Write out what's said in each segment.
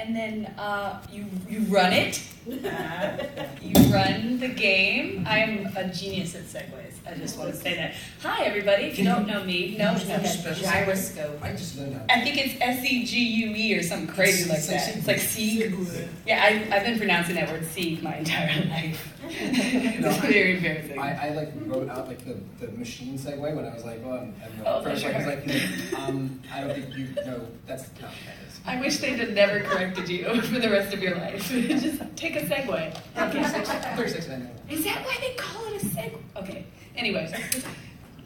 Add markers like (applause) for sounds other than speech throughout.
and then uh, you you run it. (laughs) you run the game. I'm a genius at segues. I just want to say that. Hi, everybody. If you don't know me, no, it's not that gyroscope. I just learned that. I think it's S E G U E or something crazy like that. It's like Sieg. Yeah, I, I've been pronouncing that word Sieg my entire (laughs) life. (laughs) it's very embarrassing. I, I like wrote out like the, the machine segue when I was like, well, I'm, I'm Oh, first sure. I was like, um, I don't think you know that's not what that is. I wish they'd have never corrected you (laughs) for the rest of your life. (laughs) Just take a segue. Okay, six, 36, I know. Is that why they call it a segue? Okay. Anyways.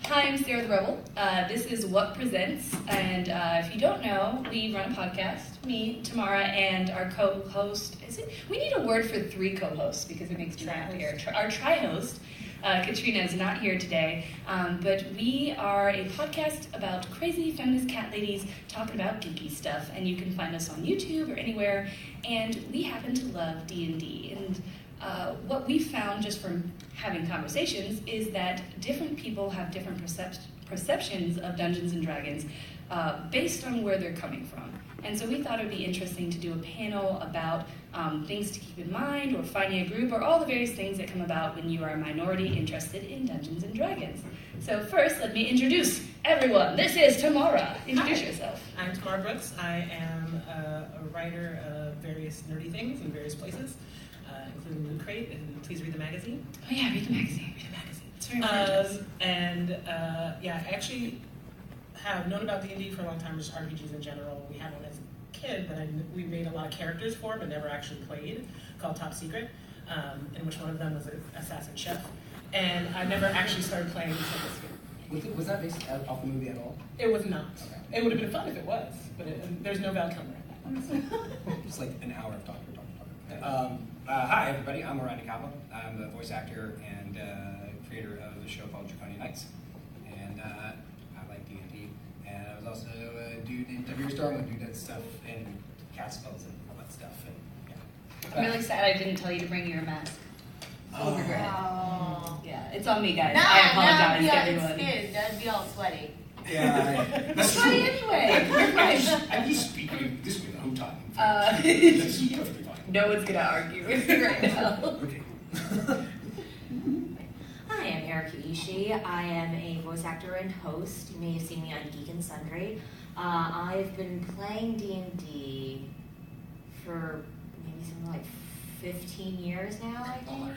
Hi, I'm Sarah the Rebel. Uh, this is What Presents, and uh, if you don't know, we run a podcast. Me, Tamara, and our co-host. Is it? We need a word for three co-hosts because it makes me happier. Tri- Our tri-host, uh, Katrina, is not here today, um, but we are a podcast about crazy feminist cat ladies talking about geeky stuff, and you can find us on YouTube or anywhere. And we happen to love D and D, and uh, what we found just from having conversations is that different people have different percep- perceptions of Dungeons and Dragons uh, based on where they're coming from. And so we thought it would be interesting to do a panel about um, things to keep in mind, or finding a group, or all the various things that come about when you are a minority interested in Dungeons and Dragons. So first, let me introduce everyone. This is Tamara. Introduce Hi. yourself. I'm Tamara Brooks. I am a, a writer of various nerdy things in various places, including Loot Crate, and please read the magazine. Oh yeah, read the magazine. Read the magazine. It's very important. Um, and uh, yeah, I actually have known about D&D for a long time, just RPGs in general. We had one as a kid that I, we made a lot of characters for, but never actually played, called Top Secret, um, in which one of them was an assassin chef. And I never actually started playing until this year. Was, it, was that based off the movie at all? It was not. Okay. It would have been fun if it was, but it, there's no Val Kilmer in that. (laughs) Just like an hour of talking, talking, talking. Um, uh, hi, everybody. I'm Orion Acaba. I'm the voice actor and uh, creator of the show called Draconian Knights. And uh, I like D&D. And I was also a dude in W. Starling who did stuff and cast spells and all that stuff. And, yeah. I'm really sad I didn't tell you to bring your mask. Oh. regret it. Oh. Yeah, it's on me, guys. No, I apologize no, to be everyone. on skin. That'd be all sweaty. Yeah, I- (laughs) that's Sweaty true. anyway. I'm just speaking this way the whole time. Uh, That's (laughs) perfectly fine. No one's gonna argue with me right (laughs) now. Okay. Hi, I'm Erica Ishii. I am a voice actor and host. You may have seen me on Geek and Sundry. Uh, I've been playing D&D for maybe something like 15 years now, I think.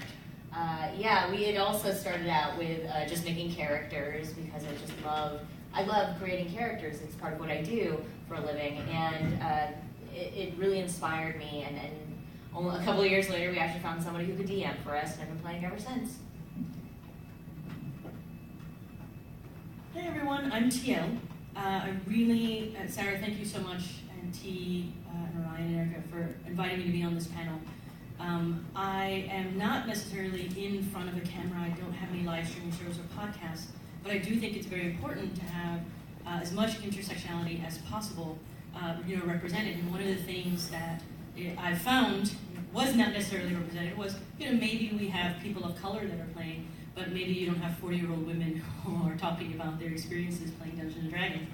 Uh, yeah, we had also started out with uh, just making characters because I just love, I love creating characters. It's part of what I do for a living, and uh, it, it really inspired me. And, and only a couple of years later, we actually found somebody who could DM for us, and I've been playing ever since. Hey everyone, I'm TL. Uh, I really, uh, Sarah, thank you so much, and T, uh, and Orion and Erica for inviting me to be on this panel. Um, I am not necessarily in front of a camera. I don't have any live streaming shows or podcasts, but I do think it's very important to have uh, as much intersectionality as possible, uh, you know, represented. And one of the things that I found was not necessarily represented was, you know, maybe we have people of color that are playing, but maybe you don't have 40 year old women (laughs) who are talking about their experiences playing Dungeons and Dragons.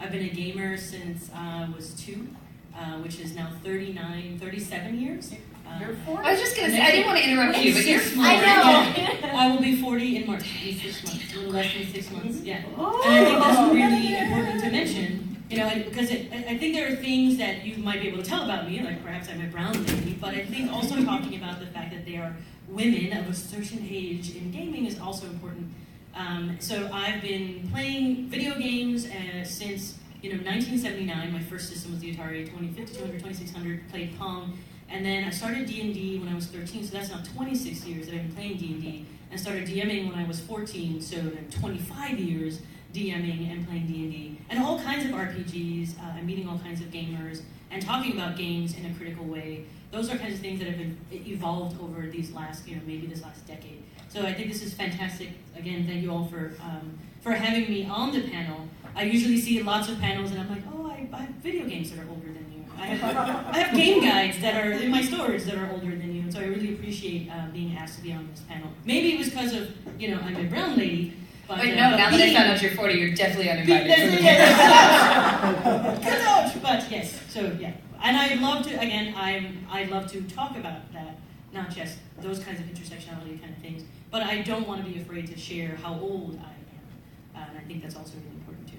I've been a gamer since I was two, uh, which is now 39, 37 years. Uh, You're 40. I was just gonna say, I didn't want to interrupt you, but you're Six smart. months. (laughs) I will be 40 in March. It'll six months, a little less than six months. Yeah. And I think that's really important to mention, you know, because I think there are things that you might be able to tell about me, like perhaps I'm a brown lady, but I think also talking about the fact that they are women of a certain age in gaming is also important. Um, so I've been playing video games uh, since you know 1979. My first system was the Atari 2050, 200, 2600. Played Pong, and then I started D and D when I was 13. So that's now 26 years that I've been playing D and D. And started DMing when I was 14. So then 25 years DMing and playing D and all kinds of RPGs. Uh, and meeting all kinds of gamers and talking about games in a critical way. Those are kinds of things that have been evolved over these last, you know, maybe this last decade. So I think this is fantastic. Again, thank you all for um, for having me on the panel. I usually see lots of panels, and I'm like, oh, I, I have video games that are older than you. I have, I have game (laughs) guides that are in my stores that are older than you, and so I really appreciate uh, being asked to be on this panel. Maybe it was because of, you know, I'm a brown lady, Wait, no, now that I found out you're 40, you're definitely uninvited. The yeah, Cut out! But yes, so yeah, and I love to again. I'm I love to talk about that, not just those kinds of intersectionality kind of things. But I don't want to be afraid to share how old I am, uh, and I think that's also really important too.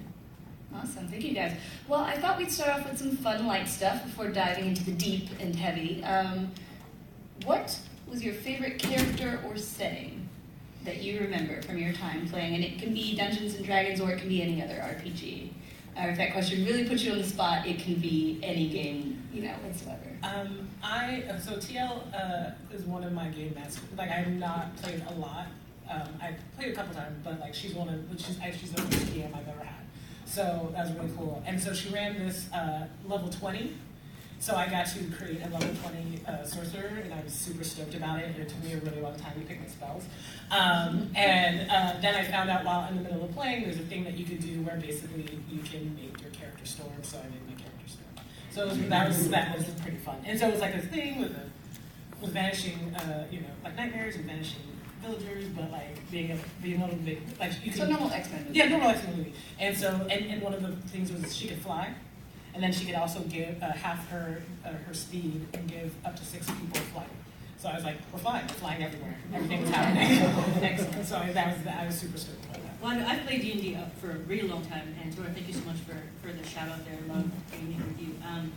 Awesome, thank you guys. Well, I thought we'd start off with some fun, light stuff before diving into the deep and heavy. Um, what was your favorite character or setting that you remember from your time playing? And it can be Dungeons and Dragons or it can be any other RPG. Uh, if that question really puts you on the spot, it can be any game, you know, whatsoever. Um, I uh, so TL uh, is one of my game masters. Like I've not played a lot. Um, I played a couple times, but like she's one of she's the first DM I've ever had. So that was really cool. And so she ran this uh, level twenty. So I got to create a level twenty uh, sorcerer, and I was super stoked about it. And it took me a really long time to pick my spells. Um, and uh, then I found out while in the middle of playing, there's a thing that you can do where basically you can make your character storm. So I made my character storm. So it was, that was that was pretty fun. And so it was like a thing with a with vanishing, uh, you know, like nightmares and vanishing villagers, but like being a being a little bit like you can, so normal X-Men movie. yeah, normal X Men movie. And so and, and one of the things was she could fly, and then she could also give uh, half her uh, her speed and give up to six people flight. So I was like, we're flying, we're flying everywhere. Everything was happening. (laughs) Excellent. So I, that was I was super stoked about that. Well, I- I've played D and D for a really long time, and Tora, thank you so much for, for the shout out there. Love being here with you. Um,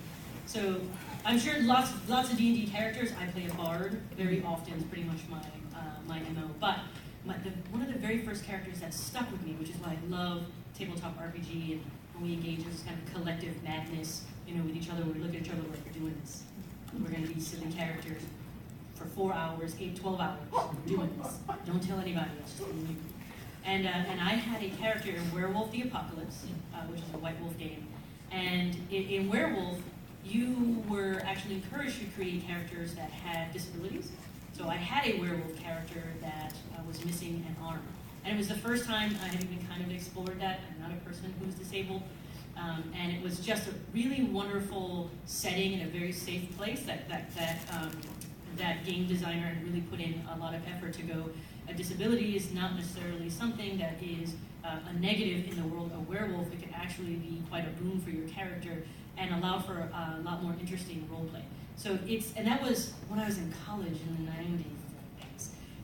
so I'm sure lots lots of D and D characters. I play a bard very often. It's pretty much my uh, my mo. But my, the, one of the very first characters that stuck with me, which is why I love tabletop RPG, and when we engage in this kind of collective madness, you know, with each other, we look at each other, like we're doing this. We're going to be silly characters for four hours, eight, 12 hours, doing this. Don't tell anybody. And, uh, and I had a character in Werewolf the Apocalypse, uh, which is a White Wolf game. And in, in Werewolf, you were actually encouraged to create characters that had disabilities. So I had a werewolf character that uh, was missing an arm. And it was the first time I had even kind of explored that. I'm not a person who's disabled. Um, and it was just a really wonderful setting in a very safe place that, that, that, um, that game designer had really put in a lot of effort to go. A disability is not necessarily something that is uh, a negative in the world of werewolf. It can actually be quite a boon for your character and allow for a lot more interesting role play. So it's, and that was when I was in college in the 90s.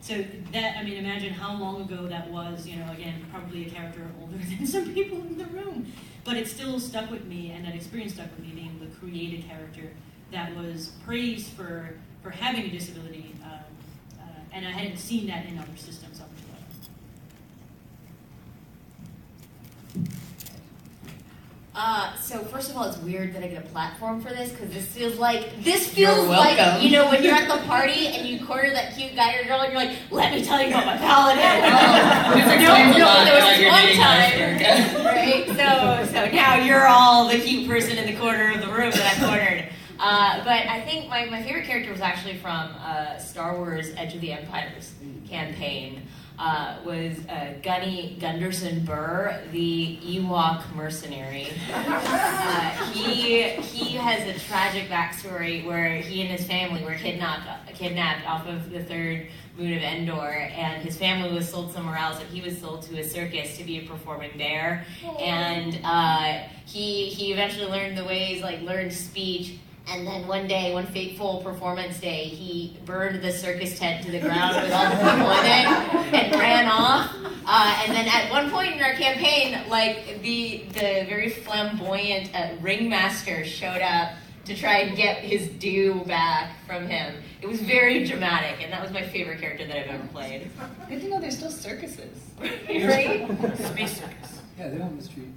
So that, I mean, imagine how long ago that was, you know, again, probably a character older (laughs) than some people in the room. But it still stuck with me, and that experience stuck with me, being able to create a character that was praised for, for having a disability. Um, uh, and I hadn't seen that in other systems up until that. Uh, so first of all, it's weird that I get a platform for this because this feels like this feels like you know when you're at the party and you corner that cute guy or girl and you're like, let me tell you about my paladin. (laughs) This no, explains no, there was this one time, right? So, so now you're all the cute person in the corner of the room that I cornered. Uh, but I think my, my favorite character was actually from uh, Star Wars: Edge of the Empires campaign. Uh, was uh, Gunny Gunderson Burr, the Ewok mercenary. Uh, he he has a tragic backstory where he and his family were kidnapped kidnapped off of the third moon of Endor, and his family was sold somewhere else, and he was sold to a circus to be a performing bear. And uh, he he eventually learned the ways, like learned speech. And then one day, one fateful performance day, he burned the circus tent to the ground with all the people in it and ran off. Uh, and then at one point in our campaign, like the the very flamboyant uh, ringmaster showed up to try and get his due back from him. It was very dramatic, and that was my favorite character that I've ever played. Good to know there's still circuses. (laughs) right? Space circus. Yeah, they don't mistreat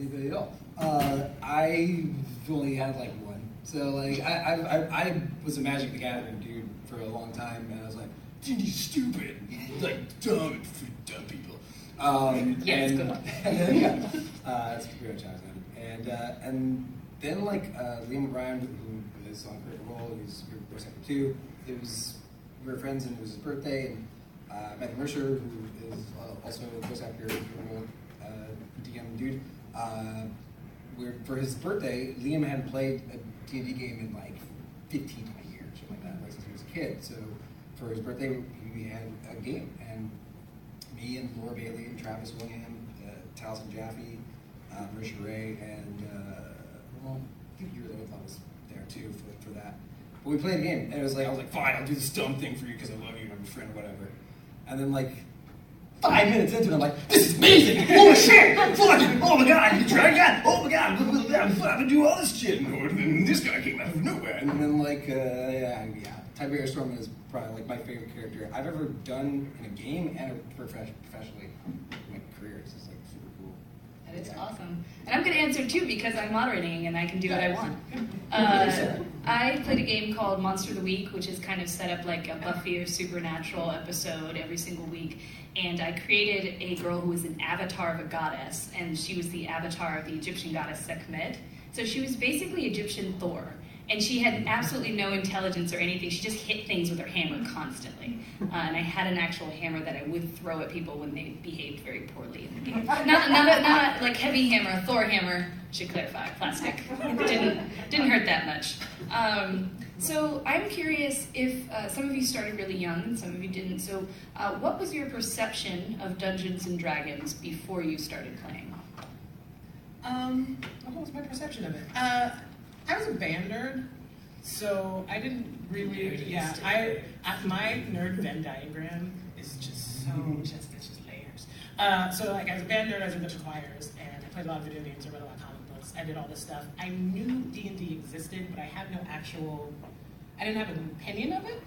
anybody at all. Uh, I only had like one. So like I, I, I, I was a Magic the Gathering dude for a long time, and I was like, D&D's stupid, like dumb for dumb people. Um, Yeah, and, good (laughs) yeah, uh, that's pretty much how And uh, and then like uh, Liam O'Brien, who is on Critical Role, he's your voice actor too. It was we were friends, and it was his birthday, and uh, Matthew Mercer, who is uh, also a voice actor, Critical uh, DM dude. Uh, for his birthday, Liam hadn't played a D&D game in like 15, 20 years, something like that, like since he was a kid. So for his birthday, we had a game, and me and Laura Bailey and Travis Willingham, uh, Jaffe, uh, Marisha Ray, and uh, well, I think you were the one was there too for, for that. But we played a game, and it was like I was like, fine, I'll do this dumb thing for you because I love you and I'm your friend or whatever. And then like five minutes into it, I'm like, this is amazing! Holy shit! Fucking, oh my god, try again! Oh my god, I'm gonna do all this shit! And then this guy came out of nowhere. And then like, uh, yeah, yeah. Tiberius Storm is probably like my favorite character I've ever done in a game and profession- professionally in my career. It's just like super cool. Is awesome. And I'm going to answer too because I'm moderating and I can do what I want. (laughs) Uh, I played a game called Monster of the Week, which is kind of set up like a Buffy or Supernatural episode every single week. And I created a girl who was an avatar of a goddess, and she was the avatar of the Egyptian goddess Sekhmet. So she was basically Egyptian Thor. And she had absolutely no intelligence or anything. She just hit things with her hammer constantly. Uh, and I had an actual hammer that I would throw at people when they behaved very poorly in the game. (laughs) Not, not, not like heavy hammer, a Thor hammer, should clarify, plastic. didn't, didn't hurt that much. Um, so I'm curious if uh, some of you started really young and some of you didn't. So uh, what was your perception of Dungeons and Dragons before you started playing? Um, what was my perception of it? I was a band nerd, so I didn't really. Yeah, I, I my nerd Venn diagram is just so (laughs) just it's just layers. Uh, so like as a band nerd, I was in a bunch of choirs, and I played a lot of video games. I read a lot of comic books. I did all this stuff. I knew D and D existed, but I had no actual. I didn't have an opinion of it.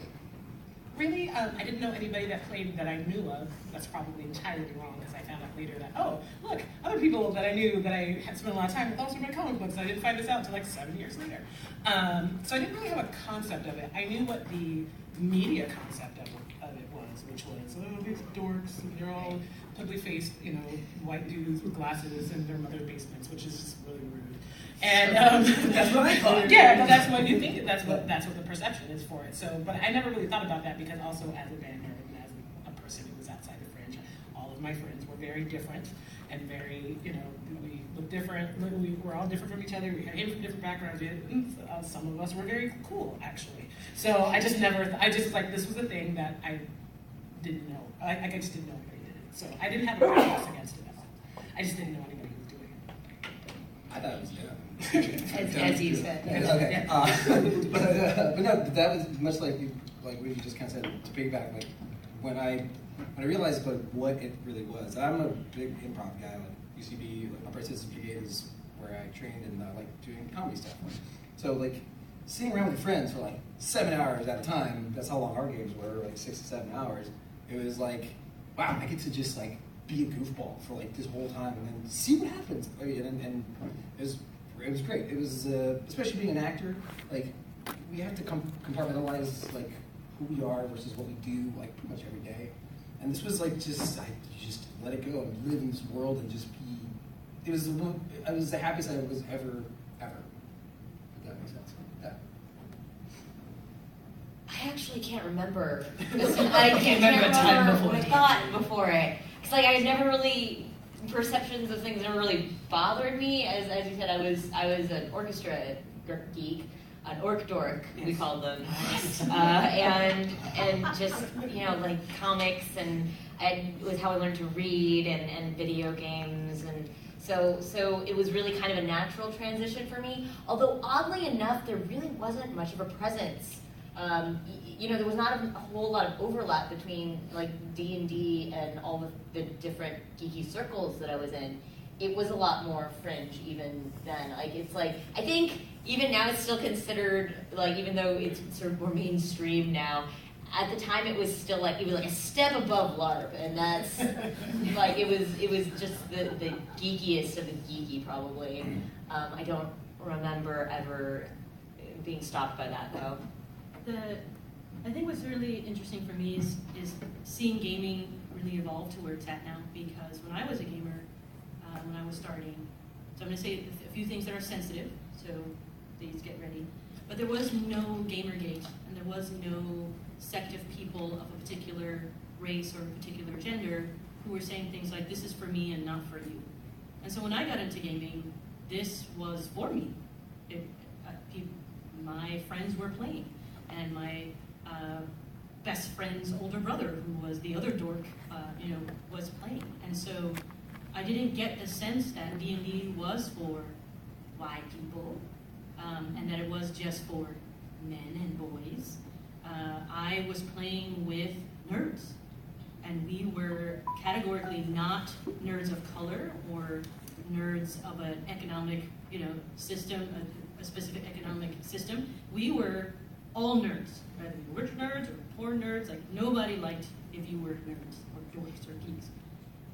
Really, um, I didn't know anybody that played that I knew of. That's probably entirely wrong because I found out later that oh, look, other people that I knew that I had spent a lot of time with also read comic books. I didn't find this out until like seven years later. Um, so I didn't really have a concept of it. I knew what the media concept of it, of it was, which was oh, these dorks, and they're all ugly faced, you know, white dudes with glasses in their mother basements, which is just really rude. And (laughs) um, That's what I thought. Yeah, but that's what you think. That's what that's what the perception is for it. So, but I never really thought about that because also as a band nerd and as a person who was outside the fringe, all of my friends were very different and very, you know, we looked different. We were all different from each other. We came from different backgrounds. We had, mm, uh, some of us were very cool, actually. So I just never. I just like this was a thing that I didn't know. I, I just didn't know anybody did it. So I didn't have a (laughs) prejudice against it at all. I just didn't know anybody who was doing it. I thought it was dumb. (laughs) As, as you said. Okay. Uh, (laughs) but, uh, but no, that was much like you, like what you just kind of said to piggyback. Like when I when I realized like what it really was. I'm a big improv guy. Like UCB, like my participant brigade is where I trained and I like doing comedy stuff. So like sitting around with friends for like seven hours at a time. That's how long our games were, like six to seven hours. It was like, wow, I get to just like be a goofball for like this whole time and then see what happens. I mean, And, and it was it was great. It was uh, especially being an actor. Like we have to com- compartmentalize like who we are versus what we do like pretty much every day. And this was like just I just let it go and live in this world and just be. It was the I was the happiest I was ever ever. If that makes sense. Yeah. I actually can't remember. (laughs) I can't remember a time before what I thought before it. Because like I had never really perceptions of things never really bothered me. As as you said, I was I was an orchestra geek, an orc dork we called them, uh, and and just you know like comics and and it was how I learned to read and and video games and. So, so it was really kind of a natural transition for me. Although oddly enough, there really wasn't much of a presence um, y- you know, there was not a whole lot of overlap between like D and D and all of the different geeky circles that I was in. It was a lot more fringe even then. Like it's like I think even now it's still considered like even though it's sort of more mainstream now. At the time, it was still like it was like a step above LARP, and that's (laughs) like it was it was just the, the geekiest of the geeky probably. Um, I don't remember ever being stopped by that though. The, I think what's really interesting for me is, is seeing gaming really evolve to where it's at now. Because when I was a gamer, uh, when I was starting, so I'm going to say a few things that are sensitive, so please get ready. But there was no Gamergate, and there was no sect of people of a particular race or a particular gender who were saying things like, "This is for me and not for you." And so when I got into gaming, this was for me. It, uh, my friends were playing, and my uh, best friend's older brother, who was the other dork, uh, you know, was playing. And so I didn't get the sense that D and D was for white people, um, and that it was just for men and boys. Uh, I was playing with nerds, and we were categorically not nerds of color or nerds of an economic, you know, system, a, a specific economic system. We were all nerds, whether you were rich nerds or poor nerds. Like nobody liked if you were nerds or dorks or geeks.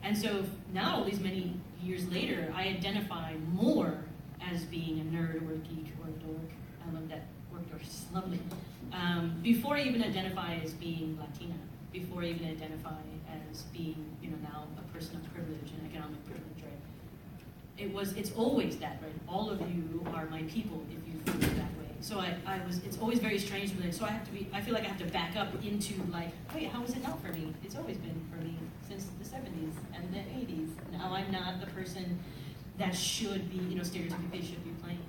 And so now, all these many years later, I identify more as being a nerd or a geek or a dork. I love that word dork; lovely. Um, before I even identify as being Latina, before I even identify as being, you know, now a person of privilege and economic privilege, right? It was, it's always that, right? All of you are my people if you feel that. So I, I was, it's always very strange me. So I have to be, I feel like I have to back up into like, wait, how is it not for me? It's always been for me since the 70s and the 80s. Now I'm not the person that should be, you know, stereotypically should be playing.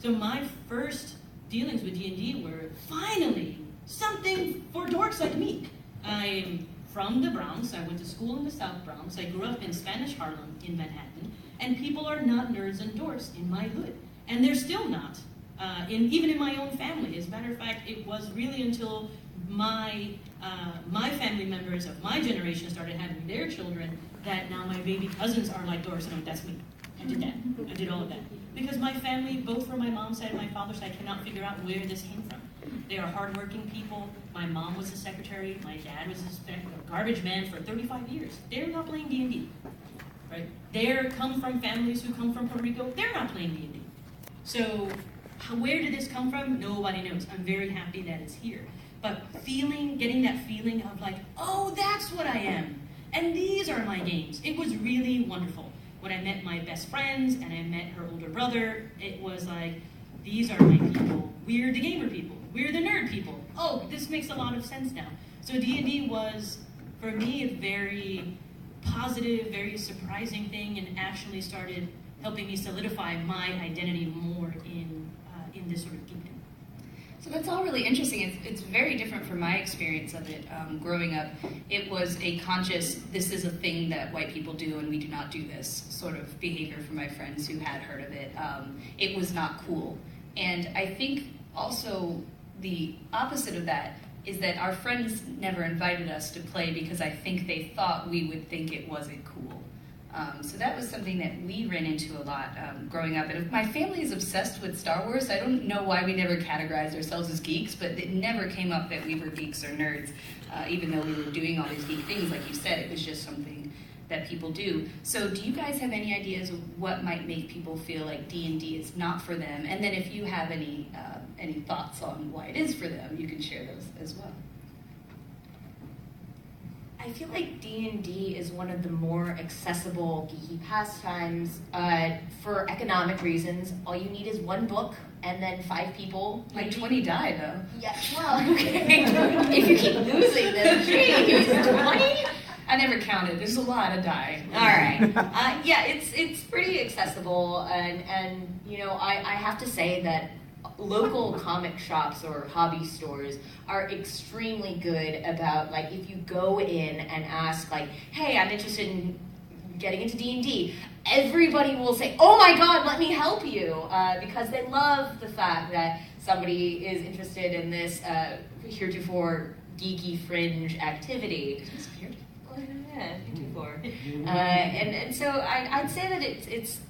So my first dealings with D&D were finally something for dorks like me. I'm from the Bronx. I went to school in the South Bronx. I grew up in Spanish Harlem in Manhattan, and people are not nerds and dorks in my hood, and they're still not. Uh, in, even in my own family. As a matter of fact, it was really until my uh, my family members of my generation started having their children that now my baby cousins are like Doris. and I'm, that's me. I did that. I did all of that because my family, both from my mom's side and my father's side, cannot figure out where this came from. They are hardworking people. My mom was a secretary. My dad was a, garbage man for 35 years. They're not playing D&D, right? They come from families who come from Puerto Rico. They're not playing D&D. So where did this come from? Nobody knows. I'm very happy that it's here. But feeling, getting that feeling of like, oh, that's what I am. And these are my games. It was really wonderful. When I met my best friends and I met her older brother, it was like, these are my people. We're the gamer people. We're the nerd people. Oh, this makes a lot of sense now. So D&D was, for me, a very positive, very surprising thing and actually started helping me solidify my identity more in, this sort of. So that's all really interesting. It's, it's very different from my experience of it um, growing up. It was a conscious, this is a thing that white people do and we do not do this sort of behavior from my friends who had heard of it. Um, it was not cool. And I think also the opposite of that is that our friends never invited us to play because I think they thought we would think it wasn't cool. Um, so that was something that we ran into a lot um, growing up. And my family is obsessed with Star Wars. I don't know why we never categorized ourselves as geeks, but it never came up that we were geeks or nerds, uh, even though we were doing all these geek things. Like you said, it was just something that people do. So, do you guys have any ideas of what might make people feel like D and D is not for them? And then, if you have any uh, any thoughts on why it is for them, you can share those as well. I feel like D and D is one of the more accessible geeky pastimes. Uh, for economic reasons, all you need is one book and then five people. Like twenty die though. Yeah, well, (laughs) okay. if you keep losing them, (laughs) geez, twenty. I never counted. There's a lot of die. All right. Uh, yeah, it's it's pretty accessible, and and you know I, I have to say that local comic shops or hobby stores are extremely good about like if you go in and ask like, hey, I'm interested in getting into D and D. Everybody will say, "Oh my God, let me help you," uh, because they love the fact that somebody is interested in this uh, heretofore geeky fringe activity. Yeah, heretofore. Uh, and, and so I, I'd say that it's, it's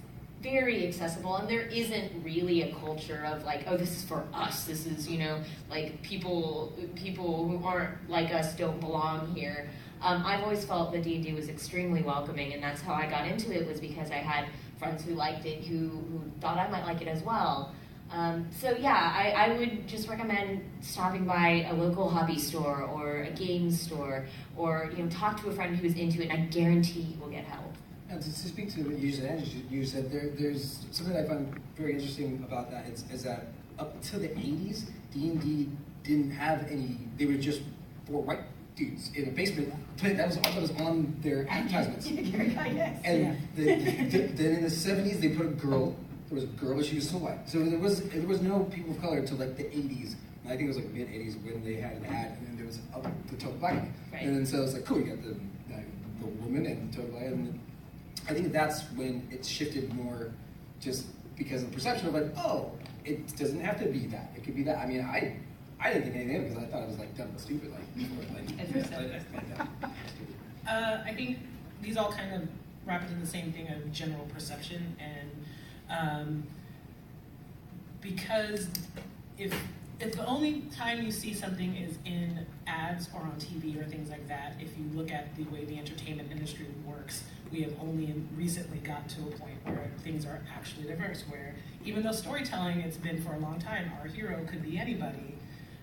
very accessible and there isn't really a culture of like oh this is for us. This is you know like people people who aren't like us don't belong here. Um, i've always felt that d&d was extremely welcoming and that's how i got into it was because i had friends who liked it who, who thought i might like it as well. Um, so yeah I, I would just recommend stopping by a local hobby store or a games store or you know talk to a friend who's into it and i guarantee you will get help And to, to speak to what you said, Andrew, you said there, there's something I find very interesting about that is, is that up until the 80s, D&D didn't have any, they were just four white dudes in a basement. That was, all that was on their advertisements. (laughs) And the, the, then in the 70s, they put a girl there was a girl, but she was so white. So there was there was no people of color until like the '80s. And I think it was like mid '80s when they had an ad, and then there was a, the total black. Right. And then so it's like cool, you got the the woman and the total black, and I think that's when it shifted more, just because of the perception of like, oh, it doesn't have to be that. It could be that. I mean, I I didn't think anything of it because I thought it was like dumb and stupid, like before, like, I think like, like dumb and stupid. Uh, I think these all kind of wrap it in the same thing of general perception, and um, because if if the only time you see something is in ads or on TV or things like that, if you look at the way the entertainment industry works, we have only recently got to a point where things are actually diverse. Where even though storytelling it's been for a long time, our hero could be anybody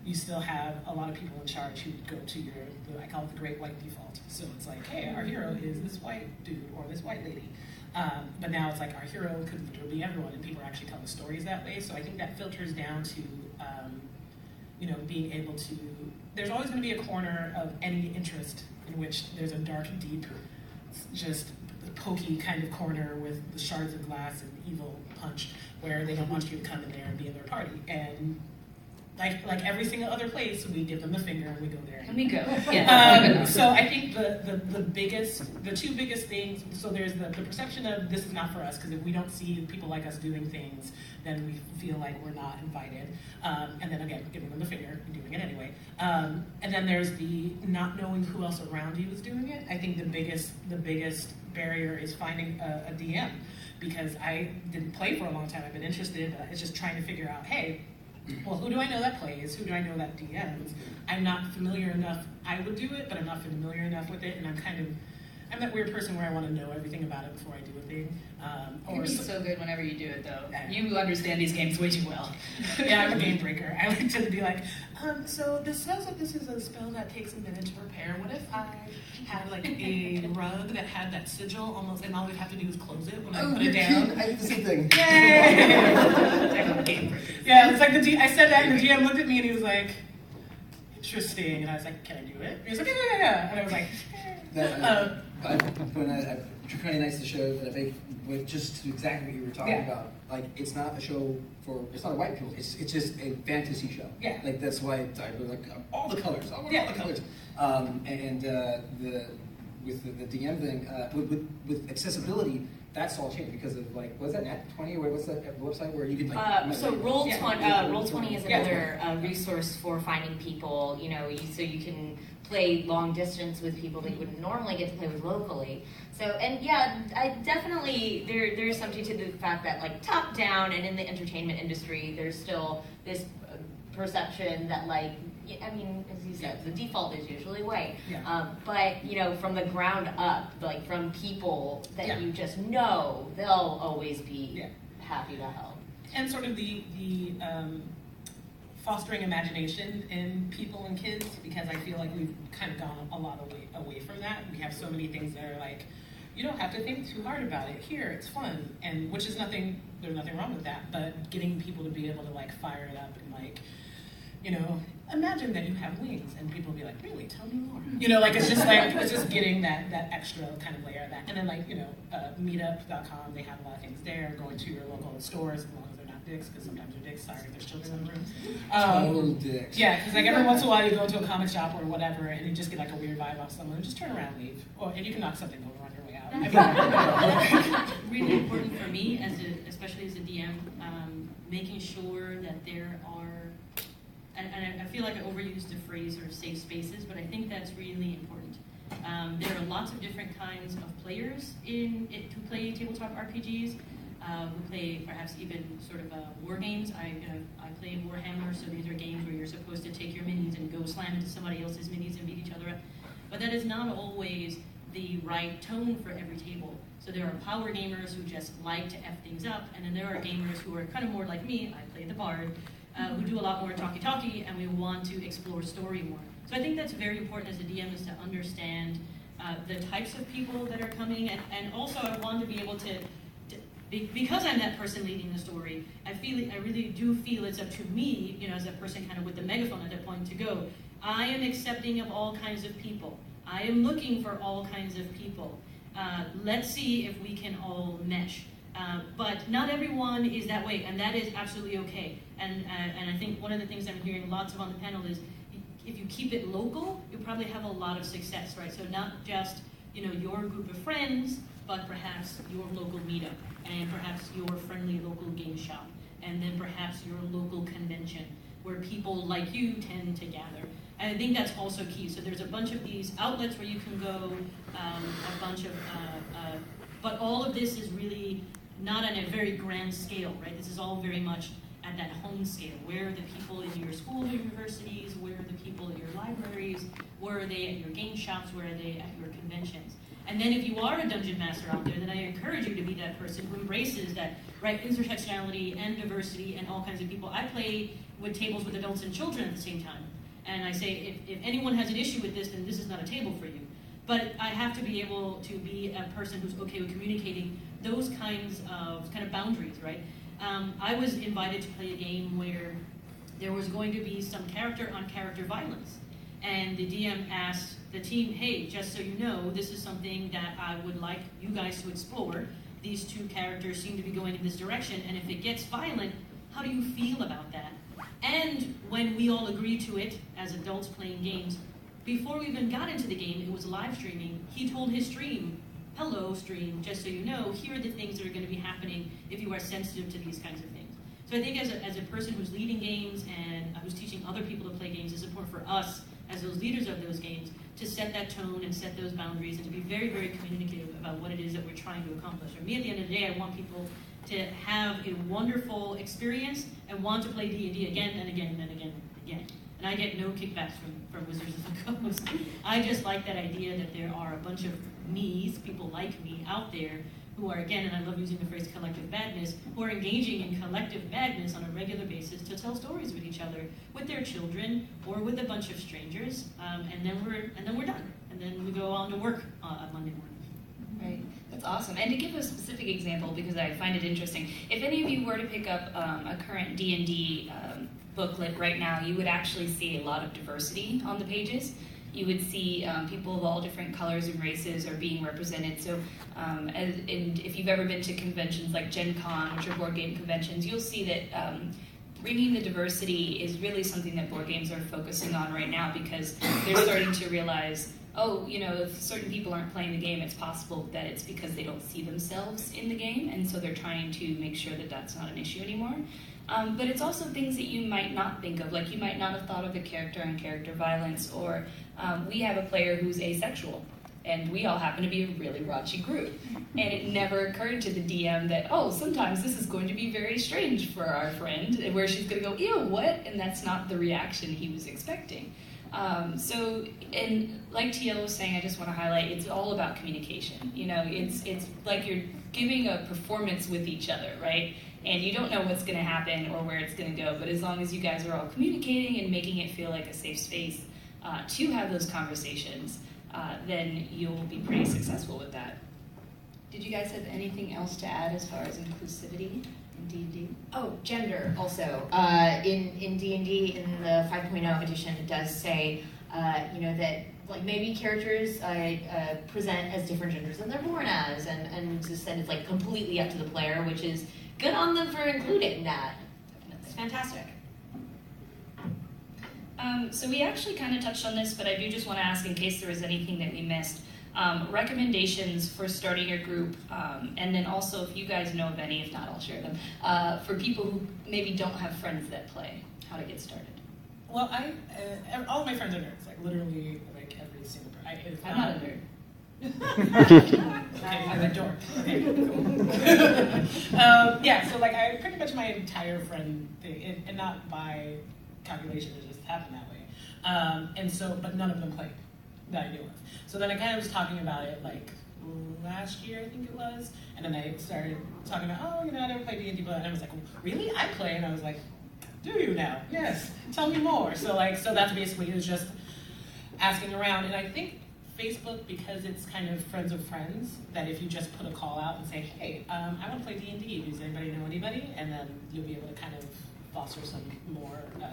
you still have a lot of people in charge who go to your, I call it the great white default. So it's like, hey, our hero is this white dude or this white lady. Um, but now it's like our hero could literally be everyone, and people are actually telling stories that way. So I think that filters down to, um, you know, being able to. There's always going to be a corner of any interest in which there's a dark, deep, just the pokey kind of corner with the shards of glass and evil punch, where they don't want you to come in there and be in their party. And like like every single other place, we give them the finger and we go there. Let me go. (laughs) Yeah. Um, so I think the, the, the biggest, the two biggest things, so there's the, the perception of this is not for us, because if we don't see people like us doing things, then we feel like we're not invited. Um, and then again, giving them the finger and doing it anyway. Um, and then there's the not knowing who else around you is doing it. I think the biggest, the biggest barrier is finding a, a DM, because I didn't play for a long time. I've been interested, but it's just trying to figure out, hey, well, who do I know that plays? Who do I know that DMs? I'm not familiar enough. I would do it, but I'm not familiar enough with it, and I'm kind of, I'm that weird person where I want to know everything about it before I do a thing. Um, You're or so, so, good whenever you do it, though. You understand these games way too well. (laughs) yeah, I'm a game breaker. I like to be like, um, so this says that this is a spell that takes a minute to prepare. What if I had like a rug that had that sigil almost, and all we'd have to do is close it when I Oh, put you're it down? cute. I did the same thing. Yay! (laughs) yeah, it's like the D- I said that, and the GM looked at me and he was like, "Interesting," and I was like, "Can I do it?" And he was like, "Yeah, yeah, yeah," and I was like, That, Uh, I, when I, I Draconian Nights the show that I think with just exactly what you were talking Yeah. about. Like it's not a show for it's not a white people. It's it's just a fantasy show. Yeah. Like that's why I really like all the colors. I want Yeah. all the colors. Um, and uh, the with the, the DM thing uh, with, with with accessibility. That's all changed because of like was that Net Twenty or what's that website where you can like Uh, so roll Yeah. twenty, uh, roll twenty is Yeah. another uh, resource for finding people. You know, you, so you can play long distance with people that you wouldn't normally get to play with locally. So, and yeah, I definitely there there's something to the fact that like top down and in the entertainment industry, there's still this uh, perception that like. I mean, as you said, the default is usually white. Yeah. Um, but you know, from the ground up, like from people that Yeah. you just know, they'll always be Yeah. happy to help. and sort of the the um, fostering imagination in people and kids because I feel like we've kind of gone a lot away away from that. We have so many things that are like, you don't have to think too hard about it. Here, it's fun, and which is nothing. There's nothing wrong with that. But getting people to be able to like fire it up and like, you know, imagine that you have wings, and people will be like, really, tell me more. You know, like it's just like it's just getting that that extra kind of layer of that, and then like you know, uh, Meetup.com, they have a lot of things there. Going to your local stores as long as they're not dicks, because sometimes they're dicks. Sorry, there's children in the room. Um, total dicks. yeah, because like every once in a while you go to a comic shop or whatever, and you just get like a weird vibe off someone. Just turn around, and leave, or and you can knock something over on your way out. I mean, (laughs) really important for me as a, especially as a DM, um, making sure that there are, and, I feel like I overused the phrase sort of safe spaces, but I think that's really important. Um, there are lots of different kinds of players in it who play tabletop RPGs. Uh, who play perhaps even sort of uh, war games. I, you know, I play Warhammer, so these are games where you're supposed to take your minis and go slam into somebody else's minis and beat each other up. But that is not always the right tone for every table. So there are power gamers who just like to F things up, and then there are gamers who are kind of more like me, I play the bard, uh, who do a lot more talky-talky, and we want to explore story more. So I think that's very important as a DM is to understand uh, the types of people that are coming, and, and also I want to be able to, to be, because I'm that person leading the story, I feel I really do feel it's up to me, you know, as that person kind of with the megaphone at that point to go. I am accepting of all kinds of people. I am looking for all kinds of people. Uh, let's see if we can all mesh. Um, but not everyone is that way, and that is absolutely okay. And, uh, and I think one of the things I'm hearing lots of on the panel is if you keep it local, you probably have a lot of success, right? So not just you know your group of friends, but perhaps your local meetup, and perhaps your friendly local game shop, and then perhaps your local convention where people like you tend to gather. And I think that's also key. So there's a bunch of these outlets where you can go, um, a bunch of, uh, uh, but all of this is really not on a very grand scale, right? This is all very much at that home scale. Where are the people in your schools or universities? Where are the people at your libraries? Where are they at your game shops? Where are they at your conventions? And then if you are a dungeon master out there, then I encourage you to be that person who embraces that right intersectionality and diversity and all kinds of people. I play with tables with adults and children at the same time. And I say, if, if anyone has an issue with this, then this is not a table for you. But I have to be able to be a person who's okay with communicating those kinds of kind of boundaries, right? Um, I was invited to play a game where there was going to be some character on character violence. And the DM asked the team, hey, just so you know, this is something that I would like you guys to explore. These two characters seem to be going in this direction, and if it gets violent, how do you feel about that? And when we all agreed to it as adults playing games, before we even got into the game, it was live streaming. He told his stream, hello stream, just so you know, here are the things that are going to be happening if you are sensitive to these kinds of things. So I think as a, as a person who's leading games and uh, who's teaching other people to play games, it's important for us as those leaders of those games to set that tone and set those boundaries and to be very, very communicative about what it is that we're trying to accomplish. For me, at the end of the day, I want people to have a wonderful experience and want to play D&D again and again and again and again. And I get no kickbacks from, from Wizards of the (laughs) Coast. I just like that idea that there are a bunch of me's, people like me, out there who are, again, and I love using the phrase collective badness, who are engaging in collective badness on a regular basis to tell stories with each other, with their children, or with a bunch of strangers, um, and then we're and then we're done, and then we go on to work uh, on Monday morning. Right. That's awesome. And to give a specific example, because I find it interesting, if any of you were to pick up um, a current D and D um, booklet right now, you would actually see a lot of diversity on the pages. You would see um, people of all different colors and races are being represented. So, um, as, and if you've ever been to conventions like Gen Con, which are board game conventions, you'll see that um, bringing the diversity is really something that board games are focusing on right now because they're starting to realize oh, you know, if certain people aren't playing the game, it's possible that it's because they don't see themselves in the game, and so they're trying to make sure that that's not an issue anymore. Um, but it's also things that you might not think of, like you might not have thought of the character and character violence, or um, we have a player who's asexual, and we all happen to be a really raunchy group. And it never occurred to the DM that, oh, sometimes this is going to be very strange for our friend, where she's going to go, ew, what? And that's not the reaction he was expecting. Um, so, and like TL was saying, I just want to highlight it's all about communication. You know, it's it's like you're giving a performance with each other, right? And you don't know what's going to happen or where it's going to go, but as long as you guys are all communicating and making it feel like a safe space uh, to have those conversations, uh, then you'll be pretty successful with that. Did you guys have anything else to add as far as inclusivity? in D&D? Oh, gender also. Uh, in in D and D in the 5.0 edition, it does say, uh, you know, that like maybe characters uh, uh, present as different genders than they're born as, and and just then it's like completely up to the player, which is good on them for including that. It's fantastic. Um, so we actually kind of touched on this, but I do just want to ask in case there was anything that we missed. Um, recommendations for starting your group, um, and then also if you guys know of any, if not, I'll share them. Uh, for people who maybe don't have friends that play, how to get started. Well, I uh, all my friends are nerds. Like literally, like every single. Per- I, it's I'm not a nerd. (laughs) I'm a dork. Okay, cool. (laughs) um, yeah, so like I pretty much my entire friend thing, and, and not by calculation, it just happened that way. Um, and so, but none of them played that I knew of. So then I kind of was talking about it like last year, I think it was, and then I started talking about, oh, you know, I never played D and D, but and I was like, really? I play, and I was like, do you now? Yes. Tell me more. So like, so that's basically it was just asking around, and I think Facebook because it's kind of friends of friends. That if you just put a call out and say, hey, um, I want to play D and D. Does anybody know anybody? And then you'll be able to kind of foster some more uh, uh,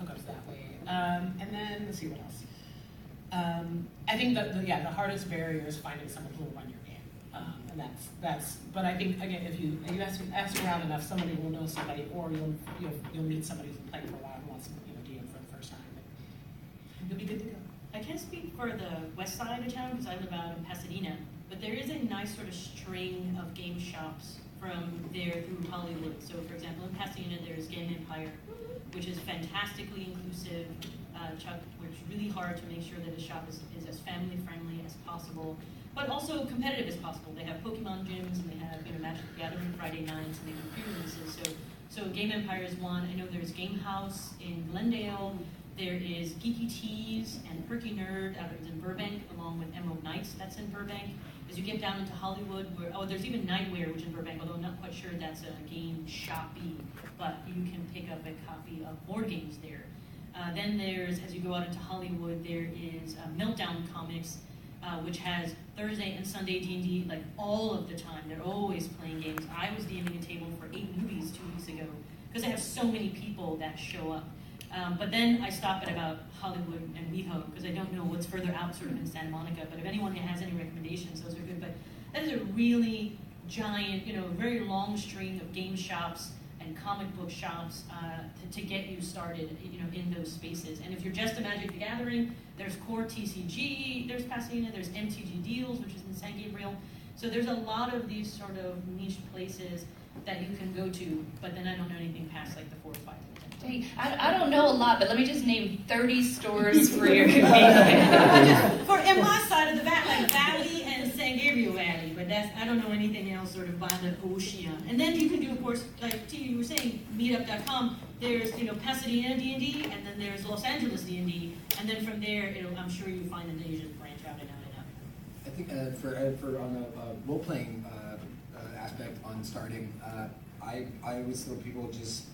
hookups that way. Um, and then let's see what else. Um, I think that the, yeah, the hardest barrier is finding someone who will run your game, um, and that's that's. But I think again, if you you ask ask around enough, somebody will know somebody, or you'll you'll you'll meet somebody who's been playing for a while who wants to you know DM for the first time, and you'll be good to go. I can't speak for the west side of town because I live out in Pasadena, but there is a nice sort of string of game shops from there through Hollywood. So, for example, in Pasadena, there's Game Empire, which is fantastically inclusive. Uh, Chuck works really hard to make sure that his shop is, is as family friendly as possible, but also competitive as possible. They have Pokemon gyms and they have you know Magic the Gathering Friday nights and they have pre-releases. So, so Game Empire is one. I know there's Game House in Glendale. There is Geeky Tees and Perky Nerd out in Burbank, along with Emerald Knights, that's in Burbank. As you get down into Hollywood, where, oh, there's even Nightwear, which is in Burbank, although I'm not quite sure that's a game shoppy, but you can pick up a copy of board games there. Uh, then there's, as you go out into Hollywood, there is uh, Meltdown Comics, uh, which has Thursday and Sunday D&D, like all of the time. They're always playing games. I was DMing a table for eight movies two weeks ago because I have so many people that show up. Um, but then I stop at about Hollywood and WeHo because I don't know what's further out sort of in Santa Monica. But if anyone has any recommendations, those are good. But that is a really giant, you know, very long string of game shops and comic book shops uh, to, to get you started, you know, in those spaces. And if you're just a Magic the Gathering, there's Core TCG, there's Pasadena, there's MTG Deals, which is in San Gabriel. So there's a lot of these sort of niche places that you can go to, but then I don't know anything past like the four or five. Dang, I, I don't know a lot, but let me just name 30 stores for your Just (laughs) for in my side of the valley, like Valley and San Gabriel Valley, but that's I don't know anything else sort of by the ocean. And then you can do, of course, like T, you were saying, Meetup.com. There's you know Pasadena D and D, and then there's Los Angeles D and D, and then from there, it'll, I'm sure you find that they just branch out and out and out. I think uh, for uh, for on the uh, role playing uh, uh, aspect on starting, uh, I I always tell people just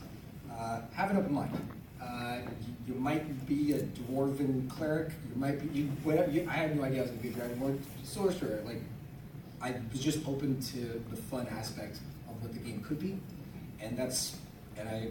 uh, have an open mind. Uh, you, you might be a dwarven cleric. You might be you, whatever. You, I had no idea I was going to be a dragonborn sorcerer. Like I was just open to the fun aspect of what the game could be, and that's and I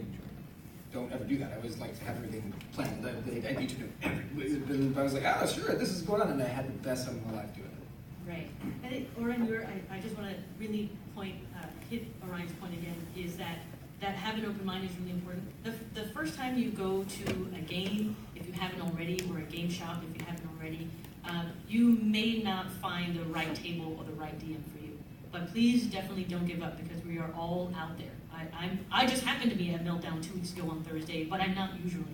don't ever do that. I always like to have everything planned. I, I, need to know everything. But I was like, ah, sure, this is going on, and I had the best time of my life doing it. Right. I think, Orion, you're, I, I just want to really point, uh, hit Orion's point again, is that that have an open mind is really important. The, the first time you go to a game, if you haven't already, or a game shop, if you haven't already, uh, you may not find the right table or the right DM for you. But please definitely don't give up because we are all out there. I, I'm, I just happened to be at Meltdown two weeks ago on Thursday, but I'm not usually.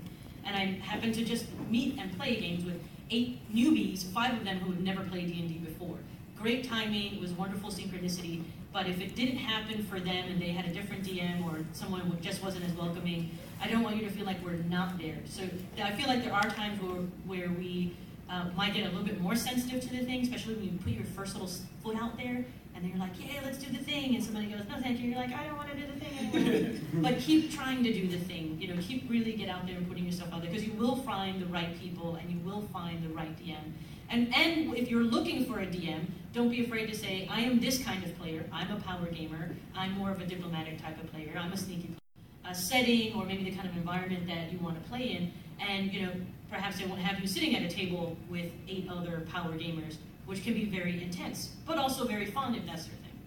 And I happened to just meet and play games with eight newbies, five of them who had never played D&D before. Great timing, it was wonderful synchronicity, but if it didn't happen for them and they had a different DM or someone who just wasn't as welcoming, I don't want you to feel like we're not there. So I feel like there are times where, where we uh, might get a little bit more sensitive to the thing, especially when you put your first little foot out there and then you're like, yeah, let's do the thing. And somebody goes, no, thank you. You're like, I don't want to do the thing anymore. (laughs) but keep trying to do the thing. You know, keep really get out there and putting yourself out there because you will find the right people and you will find the right DM. And, and if you're looking for a DM, don't be afraid to say, I am this kind of player. I'm a power gamer. I'm more of a diplomatic type of player. I'm a sneaky a setting or maybe the kind of environment that you want to play in. And, you know, perhaps they won't have you sitting at a table with eight other power gamers, which can be very intense, but also very fun if that's your thing.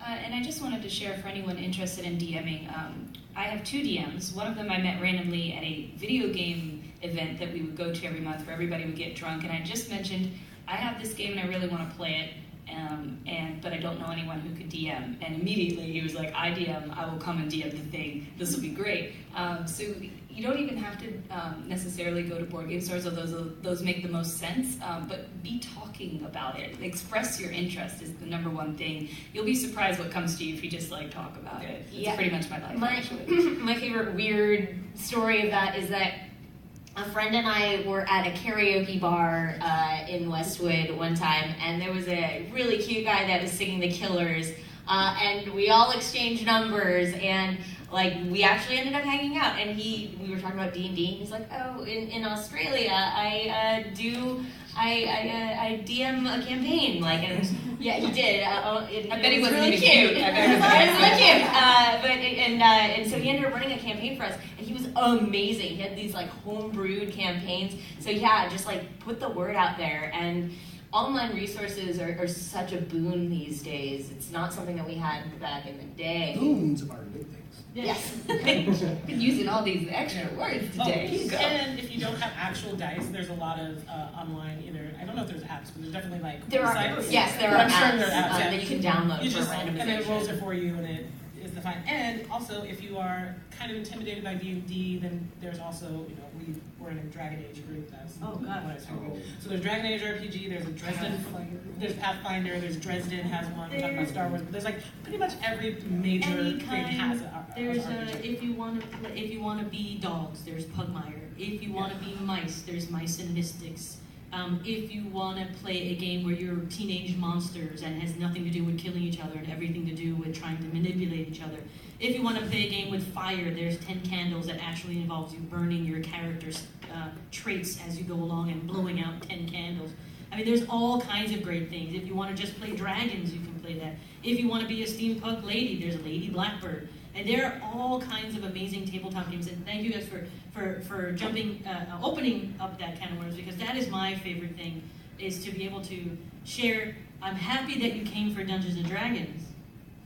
Uh, and I just wanted to share for anyone interested in DMing. Um, I have two DMs. One of them I met randomly at a video game event that we would go to every month where everybody would get drunk. And I just mentioned, I have this game and I really want to play it. Um, and but I don't know anyone who could DM. And immediately he was like, "I DM. I will come and DM the thing. This will be great." Um, so you don't even have to um, necessarily go to board game stores, although those those make the most sense. Um, but be talking about it. Express your interest is the number one thing. You'll be surprised what comes to you if you just like talk about it. It's Yeah. pretty much my life. My, (laughs) my favorite weird story of that is that a friend and I were at a karaoke bar uh, in Westwood one time, and there was a really cute guy that was singing The Killers, uh, and we all exchanged numbers, and like we actually ended up hanging out. And he, we were talking about D and D, and he's like, "Oh, in, in Australia, I uh, do." I, I, uh, I DM a campaign, like, and (laughs) yeah, he did. Uh, oh, it, I bet he was really cute. cute. I (laughs) bet he was really cute. Uh, but and uh, and so he ended up running a campaign for us, and he was amazing. He had these like home brewed campaigns. So yeah, just like put the word out there, and online resources are, are such a boon these days. It's not something that we had back in the day. Boons are good things. Yes. (laughs) Been using all these extra words Oh, today. Here you go. and if you don't have actual dice, there's a lot of uh, online either. I don't know if there's apps, but there's definitely like There are websites. yes, there But are I'm apps, sure there are apps uh, yeah. that you can download You for just and it rolls it for you, and it is the fine. And also, if you are kind of intimidated by D and D, then there's also you know we we're in a Dragon Age group. That's Oh, God. what I started. So there's Dragon Age RPG. There's a Dresden. There's Pathfinder. There's Dresden has one. We're talking about Star Wars. But there's like pretty much every major Any thing kind, has a, a, There's a a, if you want to if you want to be dogs, there's Pugmire. If you want to be mice, there's Mice and Mystics. Um, if you want to play a game where you're teenage monsters and has nothing to do with killing each other and everything to do with trying to manipulate each other. If you want to play a game with fire, there's Ten Candles that actually involves you burning your character's uh, traits as you go along and blowing out ten candles. I mean, there's all kinds of great things. If you want to just play dragons, you can play that. If you want to be a steampunk lady, there's a Lady Blackbird. And there are all kinds of amazing tabletop games. And thank you guys for, for, for jumping, uh, uh, opening up that can of worms because that is my favorite thing, is to be able to share. I'm happy that you came for Dungeons and Dragons,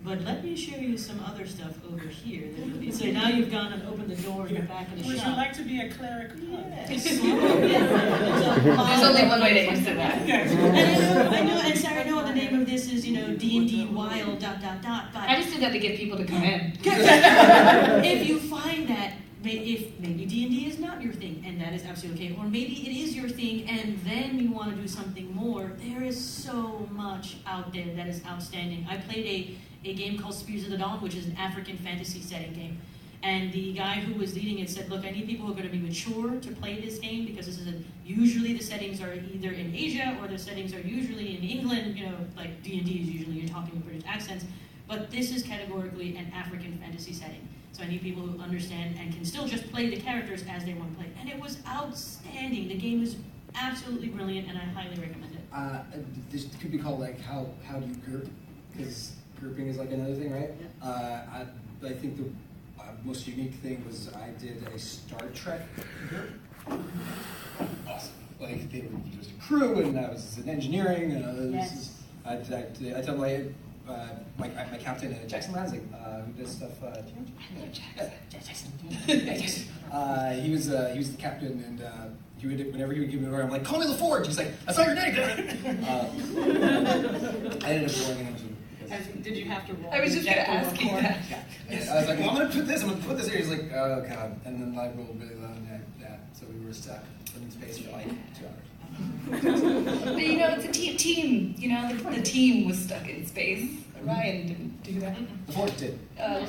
but let me show you some other stuff over here. that you'll be- So now you've gone and opened the door in the back of the show. Would shop. you like to be a cleric? Yes. (laughs) There's only one way to answer that. And I know, I know, and Sarah, I know the name of this is, you know, D and D Wild dot dot dot. But I just did that to get people to come in. (laughs) if you find that, may- if maybe D and D is not your thing, and that is absolutely okay, or maybe it is your thing, and then you want to do something more, there is so much out there that is outstanding. I played a, a game called Spears of the Dawn, which is an African fantasy setting game. And the guy who was leading it said, "Look, I need people who are going to be mature to play this game because this is a, usually the settings are either in Asia or the settings are usually in England. You know, like D and D is usually you're talking with British accents, but this is categorically an African fantasy setting. So I need people who understand and can still just play the characters as they want to play. And it was outstanding. The game is absolutely brilliant, and I highly recommend it. Uh, this could be called like how how do you group? Because grouping is like another thing, right? Uh, I, I think the uh, most unique thing was I did a Star Trek group. Awesome. Like they were, just a crew, and I was in engineering. And I Yes. I, I, I tell my uh, my, my captain uh, Jackson Lanzing, uh, who does stuff. Uh, do you know Jackson? Yeah, Jackson. Jackson. (laughs) Uh, he was uh, he was the captain, and uh, he would whenever he would give me an order, I'm like, call me LaForge. He's like, that's not your name. (laughs) uh, (laughs) I ended up going in engine. because- As, did you have to roll? I was just gonna ask you that. Yeah, I was like, well, I'm gonna put this, I'm gonna put this here. He's like, oh god. And then I rolled really low, and yeah, yeah. So we were stuck in space for like two hours. But you know, it's a te- team. You know, the, the team was stuck in space. Ryan didn't do that. The fourth did. Uh,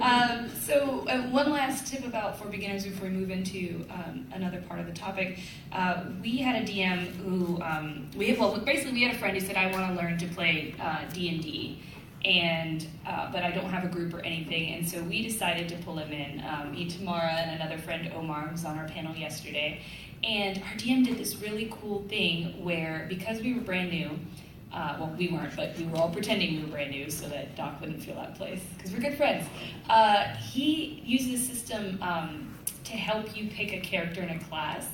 (laughs) um, so uh, one last tip about for beginners before we move into um, another part of the topic. Uh, we had a DM who um, we have well basically we had a friend who said I want to learn to play uh, D and D, and uh, but I don't have a group or anything, and so we decided to pull him in. Um, me, Tamara, and another friend Omar who was on our panel yesterday, and our DM did this really cool thing where because we were brand new. Uh, well, we weren't, but we were all pretending we were brand new so that Doc wouldn't feel out of place because we're good friends. Uh, he uses a system um, to help you pick a character in a class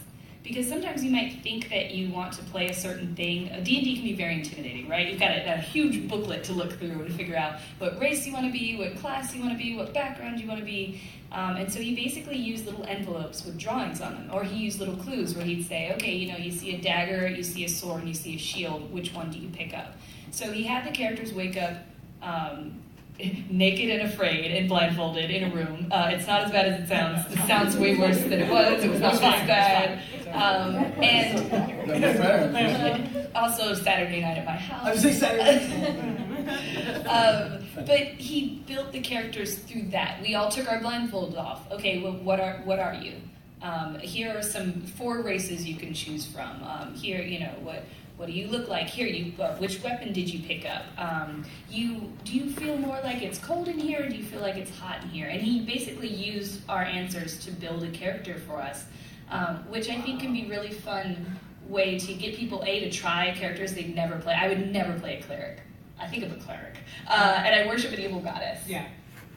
because sometimes you might think that you want to play a certain thing. A D&D can be very intimidating, right? You've got a, a huge booklet to look through and figure out what race you want to be, what class you want to be, what background you want to be. Um, and so he basically used little envelopes with drawings on them, or he used little clues where he'd say, okay, you know, you see a dagger, you see a sword, and you see a shield. Which one do you pick up? So he had the characters wake up um, (laughs) naked and afraid and blindfolded in a room. Uh, it's not as bad as it sounds. It sounds way worse than it was. It was not as bad. Um, and No, that's fair. also Saturday night at my house. I was Saturday. (laughs) um, but he built the characters through that. We all took our blindfolds off. Okay, well, what are what are you? Um, here are some four races you can choose from. Um, here, you know what. What do you look like? Here, you. Uh, which weapon did you pick up? Um, you. Do you feel more like it's cold in here, or do you feel like it's hot in here? And he basically used our answers to build a character for us, um, which I think can be really fun way to get people a to try characters they've never played. I would never play a cleric. I think of a cleric, uh, and I worship an evil goddess. Yeah.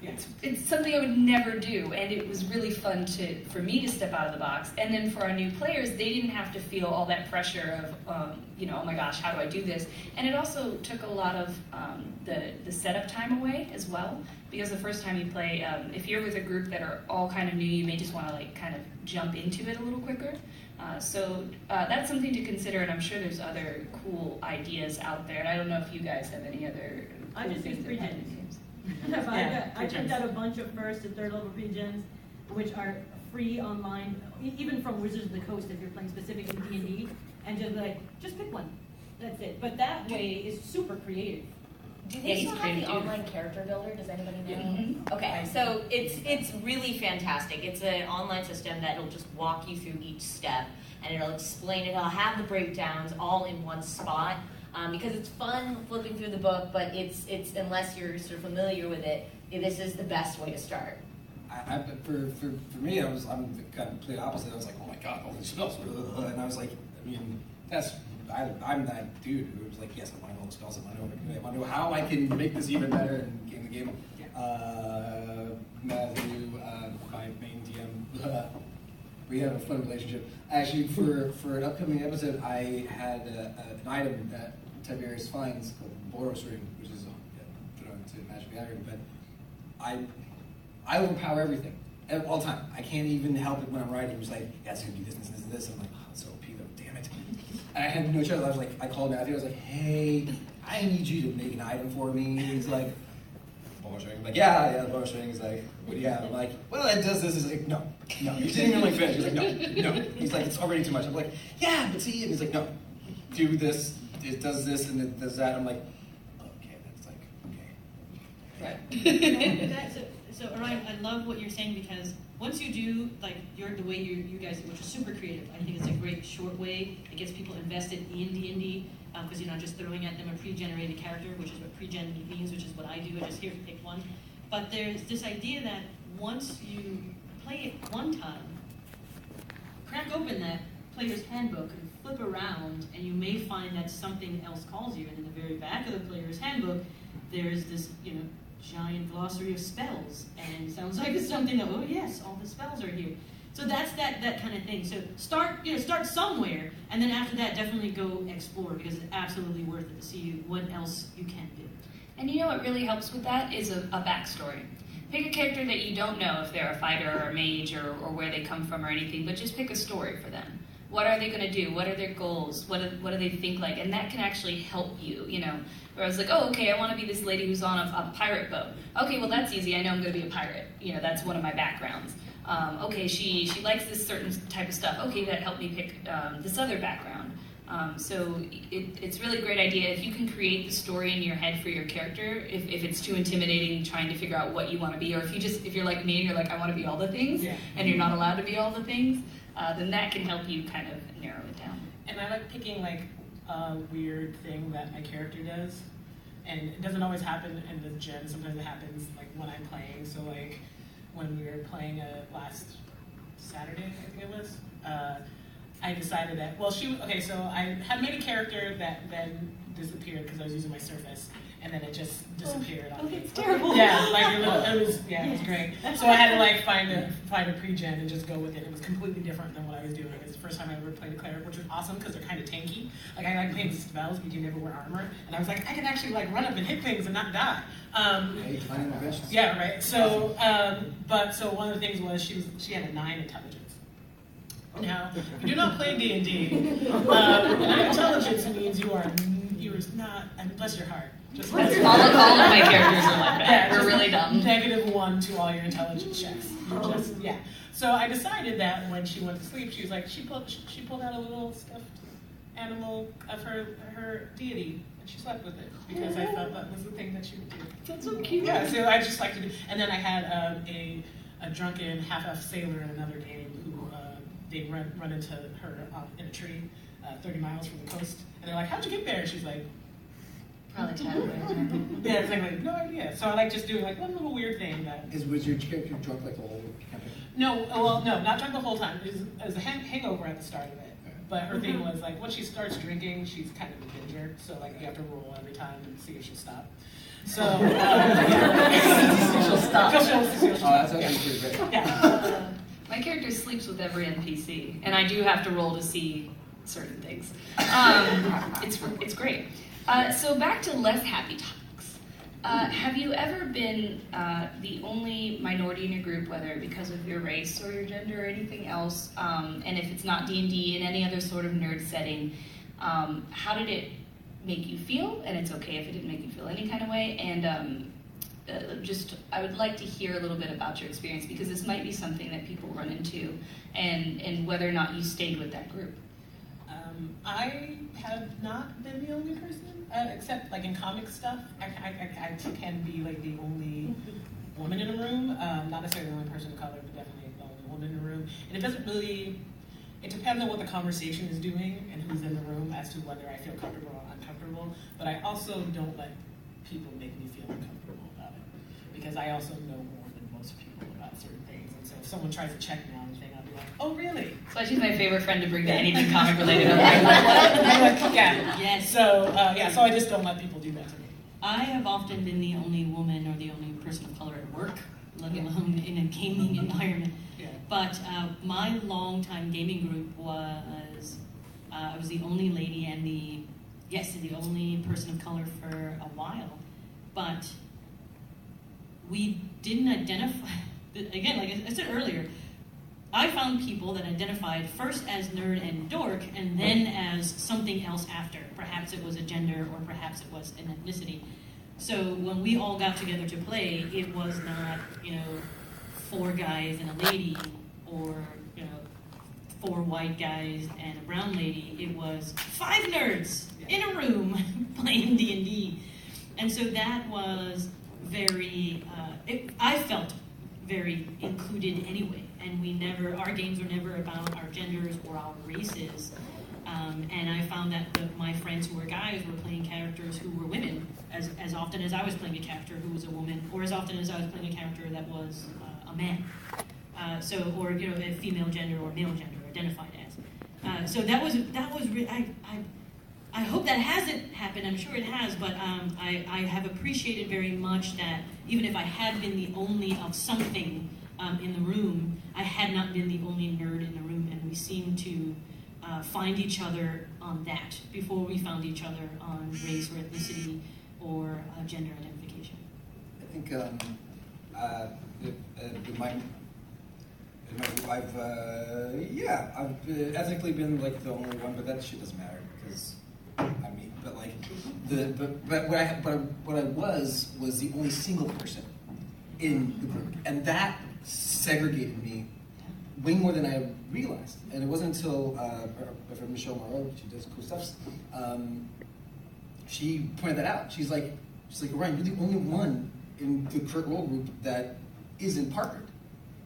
Yeah. it's, it's something I would never do, and it was really fun to for me to step out of the box. And then for our new players, they didn't have to feel all that pressure of, um, you know, oh my gosh, how do I do this? And it also took a lot of um, the the setup time away as well, because the first time you play, um, if you're with a group that are all kind of new, you may just want to like kind of jump into it a little quicker. Uh, so uh, that's something to consider, and I'm sure there's other cool ideas out there. And I don't know if you guys have any other. I cool just use things that happen in pre-gens. games. I Yeah, got, I checked out a bunch of first and third level pre-gens, which are free online, e- even from Wizards of the Coast if you're playing specifically in D and D, and just like, just pick one. That's it. But that way is super creative. Do Yeah, they he's still have the creative, too. online character builder? Does anybody know? Mhm. Okay, so it's it's really fantastic. It's an online system that'll just walk you through each step, and it'll explain it. It'll have the breakdowns all in one spot. Um, because it's fun flipping through the book, but it's it's unless you're sort of familiar with it, this is the best way to start. I, I, for, for, for me, I was I'm the kind of complete opposite. I was like, oh my god, all these spells, and I was like, I mean, that's I, I'm that dude who was like, yes, I want to know all the spells. I want to know, I want to know how I can make this even better and game the game. Uh, Matthew, uh, my main DM, (laughs) we have a fun relationship. Actually, for for an upcoming episode, I had a, an item that Tiberius finds called Boros Ring, which is uh, thrown to Magic the Gathering, but I I overpower everything at all time. I can't even help it when I'm writing. It's like, yeah, it's gonna do this, this, this, and this. I'm like, oh, so OP though, damn it. And I had no choice. I was like, I called Matthew. I was like, hey, I need you to make an item for me. He's like, bonus ring. I'm like, yeah, yeah, the bonus ring. He's like, what do you have? I'm like, well, it does this. He's like, no, no. He didn't even like finish. He's like, no, no. He's like, it's already too much. I'm like, yeah, but see, and he's like, no, do this. It does this and it does that. I'm like, okay, that's like, okay. Right. (laughs) That- so, so Orion, I love what you're saying because once you do like your the way you you guys, do, which is super creative, I think it's a great short way. It gets people invested in D and D Um, because you're not just throwing at them a pre-generated character, which is what pre-gen means, which is what I do. I just here to pick one. But there's this idea that once you play it one time, crack open that player's handbook and flip around, and you may find that something else calls you. And in the very back of the player's handbook, there's this, you know, giant glossary of spells, and it sounds (laughs) like it's something that, oh yes, all the spells are here. So that's that that kind of thing. So start, you know, start somewhere, and then after that, definitely go explore because it's absolutely worth it to see what else you can do. And you know what really helps with that is a, a backstory. Pick a character that you don't know if they're a fighter or a mage or, or where they come from or anything, but just pick a story for them. What are they going to do? What are their goals? What do, what do they think like? And that can actually help you, you know. Where I was like, oh, okay, I want to be this lady who's on a, a pirate boat. Okay, well, that's easy. I know I'm going to be a pirate. You know, that's one of my backgrounds. Um, okay, she, she likes this certain type of stuff. Okay, that helped me pick um, this other background. Um, so it, it's really a great idea if you can create the story in your head for your character. If, if it's too intimidating trying to figure out what you want to be, or if you just if you're like me and you're like I want to be all the things, Yeah. and you're not allowed to be all the things, uh, then that can help you kind of narrow it down. And I like picking like a weird thing that my character does. And it doesn't always happen in the gym. Sometimes it happens like when I'm playing. So like when we were playing uh, last Saturday, I think it was. Uh, I decided that well, she okay. So I had made a character that then disappeared because I was using my surface, and then it just disappeared. on me. it's terrible. Yeah, like it was, it was yeah, it was great. So I had to like find a find a pre-gen and just go with it. It was completely different than what I was doing. It's the first time I ever played a cleric, which was awesome because they're kind of tanky. Like I like playing spells, but you never wear armor, and I was like, I can actually like run up and hit things and not die. Um, Hey, finding inventions. yeah, right. So, um, but so one of the things was she was she had a nine intelligence. Now, if you do not play D and D, (laughs) nine intelligence means you are you are not. I mean, bless your heart. Just bless your All heart. of, all of my characters are like (laughs) Yeah, that. We're really dumb. Negative one to all your intelligence checks. You just yeah. So I decided that when she went to sleep, she was like she pulled she pulled out a little stuffed animal of her her deity and she slept with it because I thought that was the thing that she would do. That's so cute. Yeah, so I just like to do. And then I had um, a a drunken half-elf sailor in another game who uh, they run run into her um, in a tree, uh, 30 miles from the coast, and they're like, "How'd you get there?" And she's like, Probably Chadwick. (laughs) "Yeah, it's like, like no idea." So I like just doing like one little weird thing that. Is was your character drunk like the whole campaign? No, uh, well, no, not drunk the whole time. It was, it was a hang- hangover at the start of it. But her thing was like, once she starts drinking, she's kind of a ginger, so like you have to roll every time and see if she'll stop. So, (laughs) uh. She'll stop. She'll- she'll- she'll Oh, that's actually pretty great. Yeah. My character sleeps with every NPC, and I do have to roll to see certain things. Um, it's it's great. Uh, so back to less happy topics. Uh, have you ever been uh, the only minority in your group, whether because of your race or your gender or anything else? Um, and if it's not D and D in any other sort of nerd setting, um, how did it make you feel? And it's okay if it didn't make you feel any kind of way. And um, uh, just I would like to hear a little bit about your experience because this might be something that people run into, and and whether or not you stayed with that group. Um, I have not been the only person, uh, except like in comic stuff. I, I, I, I can be like the only woman in a room. Um, not necessarily the only person of color, but definitely the only woman in a room. And it doesn't really. It depends on what the conversation is doing and who's in the room as to whether I feel comfortable or uncomfortable. But I also don't let people make me feel uncomfortable about it because I also know more than most people about certain things. And so if someone tries to check me on anything, I'll be like, "Oh, really?" So she's my favorite friend to bring to anything comic related. (laughs) I'm like, (laughs) yeah. Yes. So uh, yeah, so I just don't let people do that to me. I have often been the only woman or the only person of color at work, let alone in a gaming (laughs) environment. Yeah. But uh, my longtime gaming group was uh, I was the only lady and the yes, the only person of color for a while. But we didn't identify again, like I said earlier. I found people that identified first as nerd and dork, and then as something else after. Perhaps it was a gender, or perhaps it was an ethnicity. So when we all got together to play, it was not, you know, four guys and a lady, or you know, four white guys and a brown lady. It was five nerds in a room (laughs) playing D and D, and so that was very. Uh, it, I felt very included anyway, and we never. Our games were never about our genders or our races. Um, and I found that the, my friends who were guys were playing characters who were women as, as often as I was playing a character who was a woman, or as often as I was playing a character that was uh, a man. Uh, so, or you know, a female gender or male gender identified as. Uh, so that was that was re- I, I I hope that hasn't happened. I'm sure it has, but um, I, I have appreciated very much that even if I had been the only of something um, in the room, I had not been the only nerd in the room, and we seemed to uh, find each other on that before we found each other on race or ethnicity or uh, gender identification. I think um, uh, it, uh, it might. I've uh, yeah, I've uh, ethnically been like the only one, but that shit doesn't matter because I mean, but like the but but what I but what I was was the only single person in the group, and that segregated me way more than I realized. And it wasn't until uh, Michelle Moreau, she does cool stuff. Um, she pointed that out. She's like, she's like, Ryan, you're the only one in the Crit Role group that isn't partnered.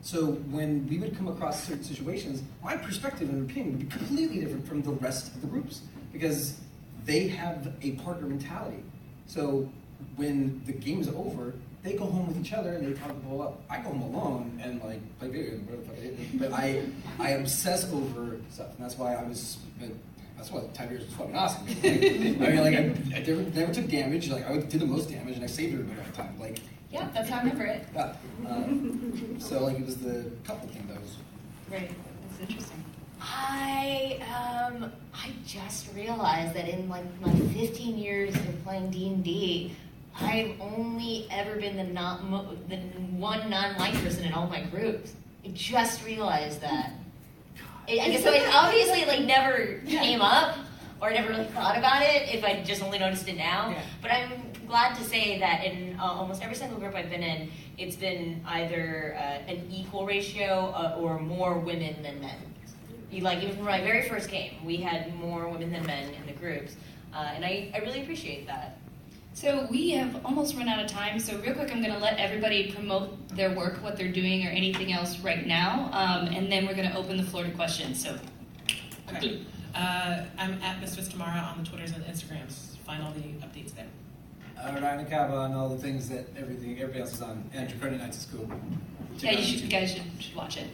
So when we would come across certain situations, my perspective and opinion would be completely different from the rest of the groups because they have a partner mentality. So when the game's over, they go home with each other and they talk about well, I go home alone and like play video games, whatever the fuck it is. But I I obsess over stuff, and that's why I was. But that's why Tiberius was fucking awesome. (laughs) Like, I mean, like I, I never, never took damage. Like I did the most damage, and I saved everybody all the time. Like Yeah, that's how I remember it. yeah. Um, so like it was the couple thing that was. Right. That's interesting. I um I just realized that in like my 15 years of playing D and D, I've only ever been the not mo- the one non-white person in all my groups. I just realized that. I I guess so. It obviously like never came up or never really thought about it. If I just only noticed it now, Yeah. but I'm glad to say that in uh, almost every single group I've been in, it's been either uh, an equal ratio uh, or more women than men. You- Like even from my very first game, we had more women than men in the groups, uh, and I, I really appreciate that. So we have almost run out of time. So real quick, I'm going to let everybody promote their work, what they're doing, or anything else right now, um, and then we're going to open the floor to questions. So Okay. Uh, I'm at Misfits Tamara on the Twitters and Instagrams. Find all the updates there. Uh, Ryan Acaba and all the things that everything everybody else is on. And Draconian Knights is cool. yeah, you, should, you guys should, should watch it.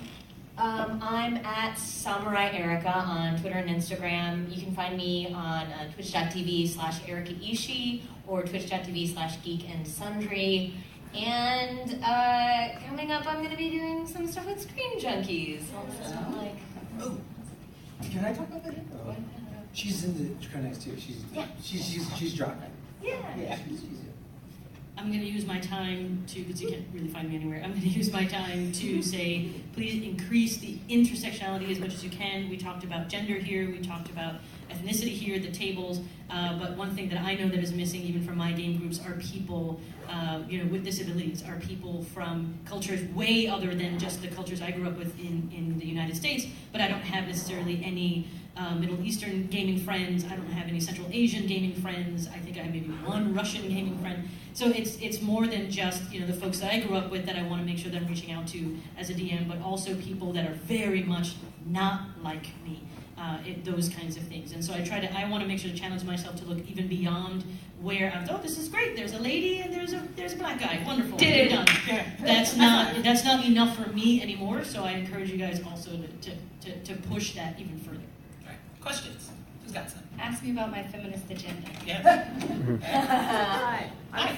Um, I'm at Samurai Erica on Twitter and Instagram. You can find me on uh, twitch.tv slash Erika Ishii or twitch.tv slash Geek and Sundry. And uh, coming up, I'm going to be doing some stuff with Screen Junkies. Also, like, Oh, can I talk about that? Oh. She's in the Draconic Knights too. She's Yeah. she's she's she's dropping. yeah. Yeah, she's, she's I'm going to use my time to, because you can't really find me anywhere, I'm going to use my time to say, please increase the intersectionality as much as you can. We talked about gender here, we talked about ethnicity here at the tables, uh, but one thing that I know that is missing even from my game groups are people, uh, you know, with disabilities, are people from cultures way other than just the cultures I grew up with in, in the United States, but I don't have necessarily any uh, Middle Eastern gaming friends. I don't have any Central Asian gaming friends. I think I have maybe one Russian gaming friend. So it's it's more than just you know the folks that I grew up with that I want to make sure that I'm reaching out to as a DM, but also people that are very much not like me. Uh, it, those kinds of things, and so I try to. I want to make sure to challenge myself to look even beyond where I'm. Oh, this is great. There's a lady and there's a there's a black guy. Wonderful. Did it. done. That's not that's not enough for me anymore. So I encourage you guys also to, to, to, to push that even further. Alright, questions? Who's got some? Ask me about my feminist agenda. Yeah. Hi. (laughs) Hi.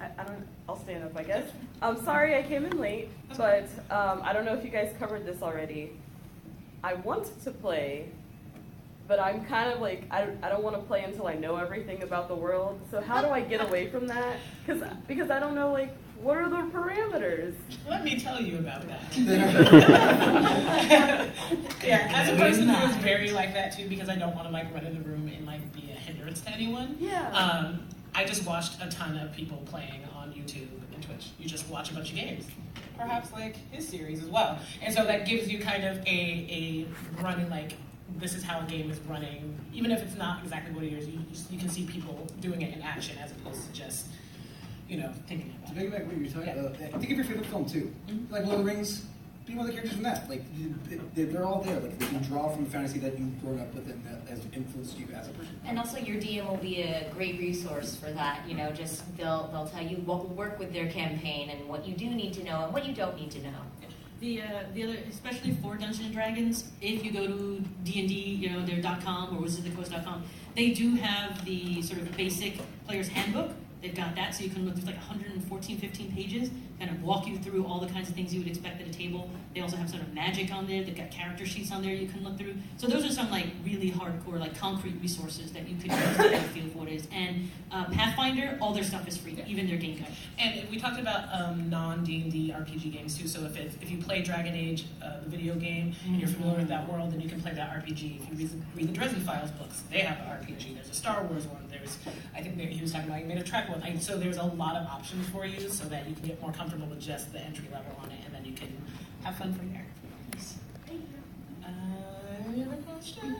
I, I don't. I'll stand up, I guess. I'm sorry I came in late, but um, I don't know if you guys covered this already. I want to play, but I'm kind of like I, I don't want to play until I know everything about the world. So how do I get away from that? Because because I don't know like what are the parameters. Let me tell you about that. (laughs) Yeah, as a person who is very like that too, because I don't want to like run in the room and like be a hindrance to anyone. Yeah. Um, I just watched a ton of people playing on YouTube and Twitch. You just watch a bunch of games, perhaps like his series as well, and so that gives you kind of a a running like this is how a game is running, even if it's not exactly what it is. You you can see people doing it in action as opposed to just you know thinking To about it. piggyback what you were talking Yeah. about, think of your favorite film too. Mhm. Like Lord of the Rings, be one of the characters from that. Like you- they- they're all there. Like they can draw from the fantasy that you've grown up with and that has influenced you as a person. And also, your DM will be a great resource for that. You know, just they'll they'll tell you what will work with their campaign and what you do need to know and what you don't need to know. The uh, the other, especially for Dungeons and Dragons, if you go to D and D, you know their .com or wizardsofthecoast.com, they do have the sort of basic player's handbook. They've got that, so you can look through like 114, 15 pages, kind of walk you through all the kinds of things you would expect at a table. They also have sort of magic on there. They've got character sheets on there you can look through. So those are some like really hardcore, like concrete resources that you could use to get a feel for what it is. And uh, Pathfinder, all their stuff is free, even their game guide. And we talked about um, non D and D RPG games too. So if it, if you play Dragon Age, uh, the video game, and you're familiar with that world, then you can play that RPG. If you read the, read the Dresden Files books, they have an RPG. There's a Star Wars one. There's I think he was talking about he made a Trek one. Like, so there's a lot of options for you, so that you can get more comfortable with just the entry level on it, and then you can have fun from there. Uh, any other questions?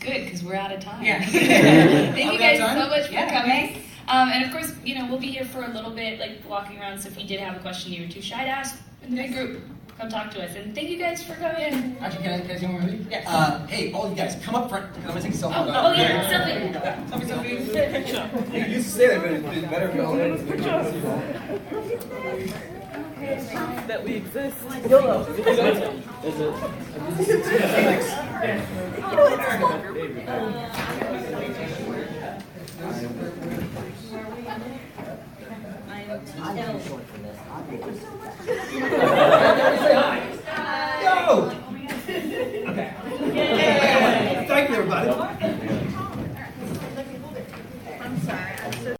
Good, because we're out of time. Yeah. (laughs) Thank (laughs) you guys so much for Yeah, coming. Um, and of course, you know, we'll be here for a little bit, like walking around. So if you did have a question you were too shy to ask in the big group, come talk to us. And thank you guys for coming. Actually, can I, can I say one more thing? Yes. Uh, hey, all you guys, come up front. 'cause I'm gonna take a selfie. Oh, oh yeah, selfie. Somebody, somebody. You used to say that, but it's been better if y'all that we exist. YOLO. I'm too Thank you, everybody.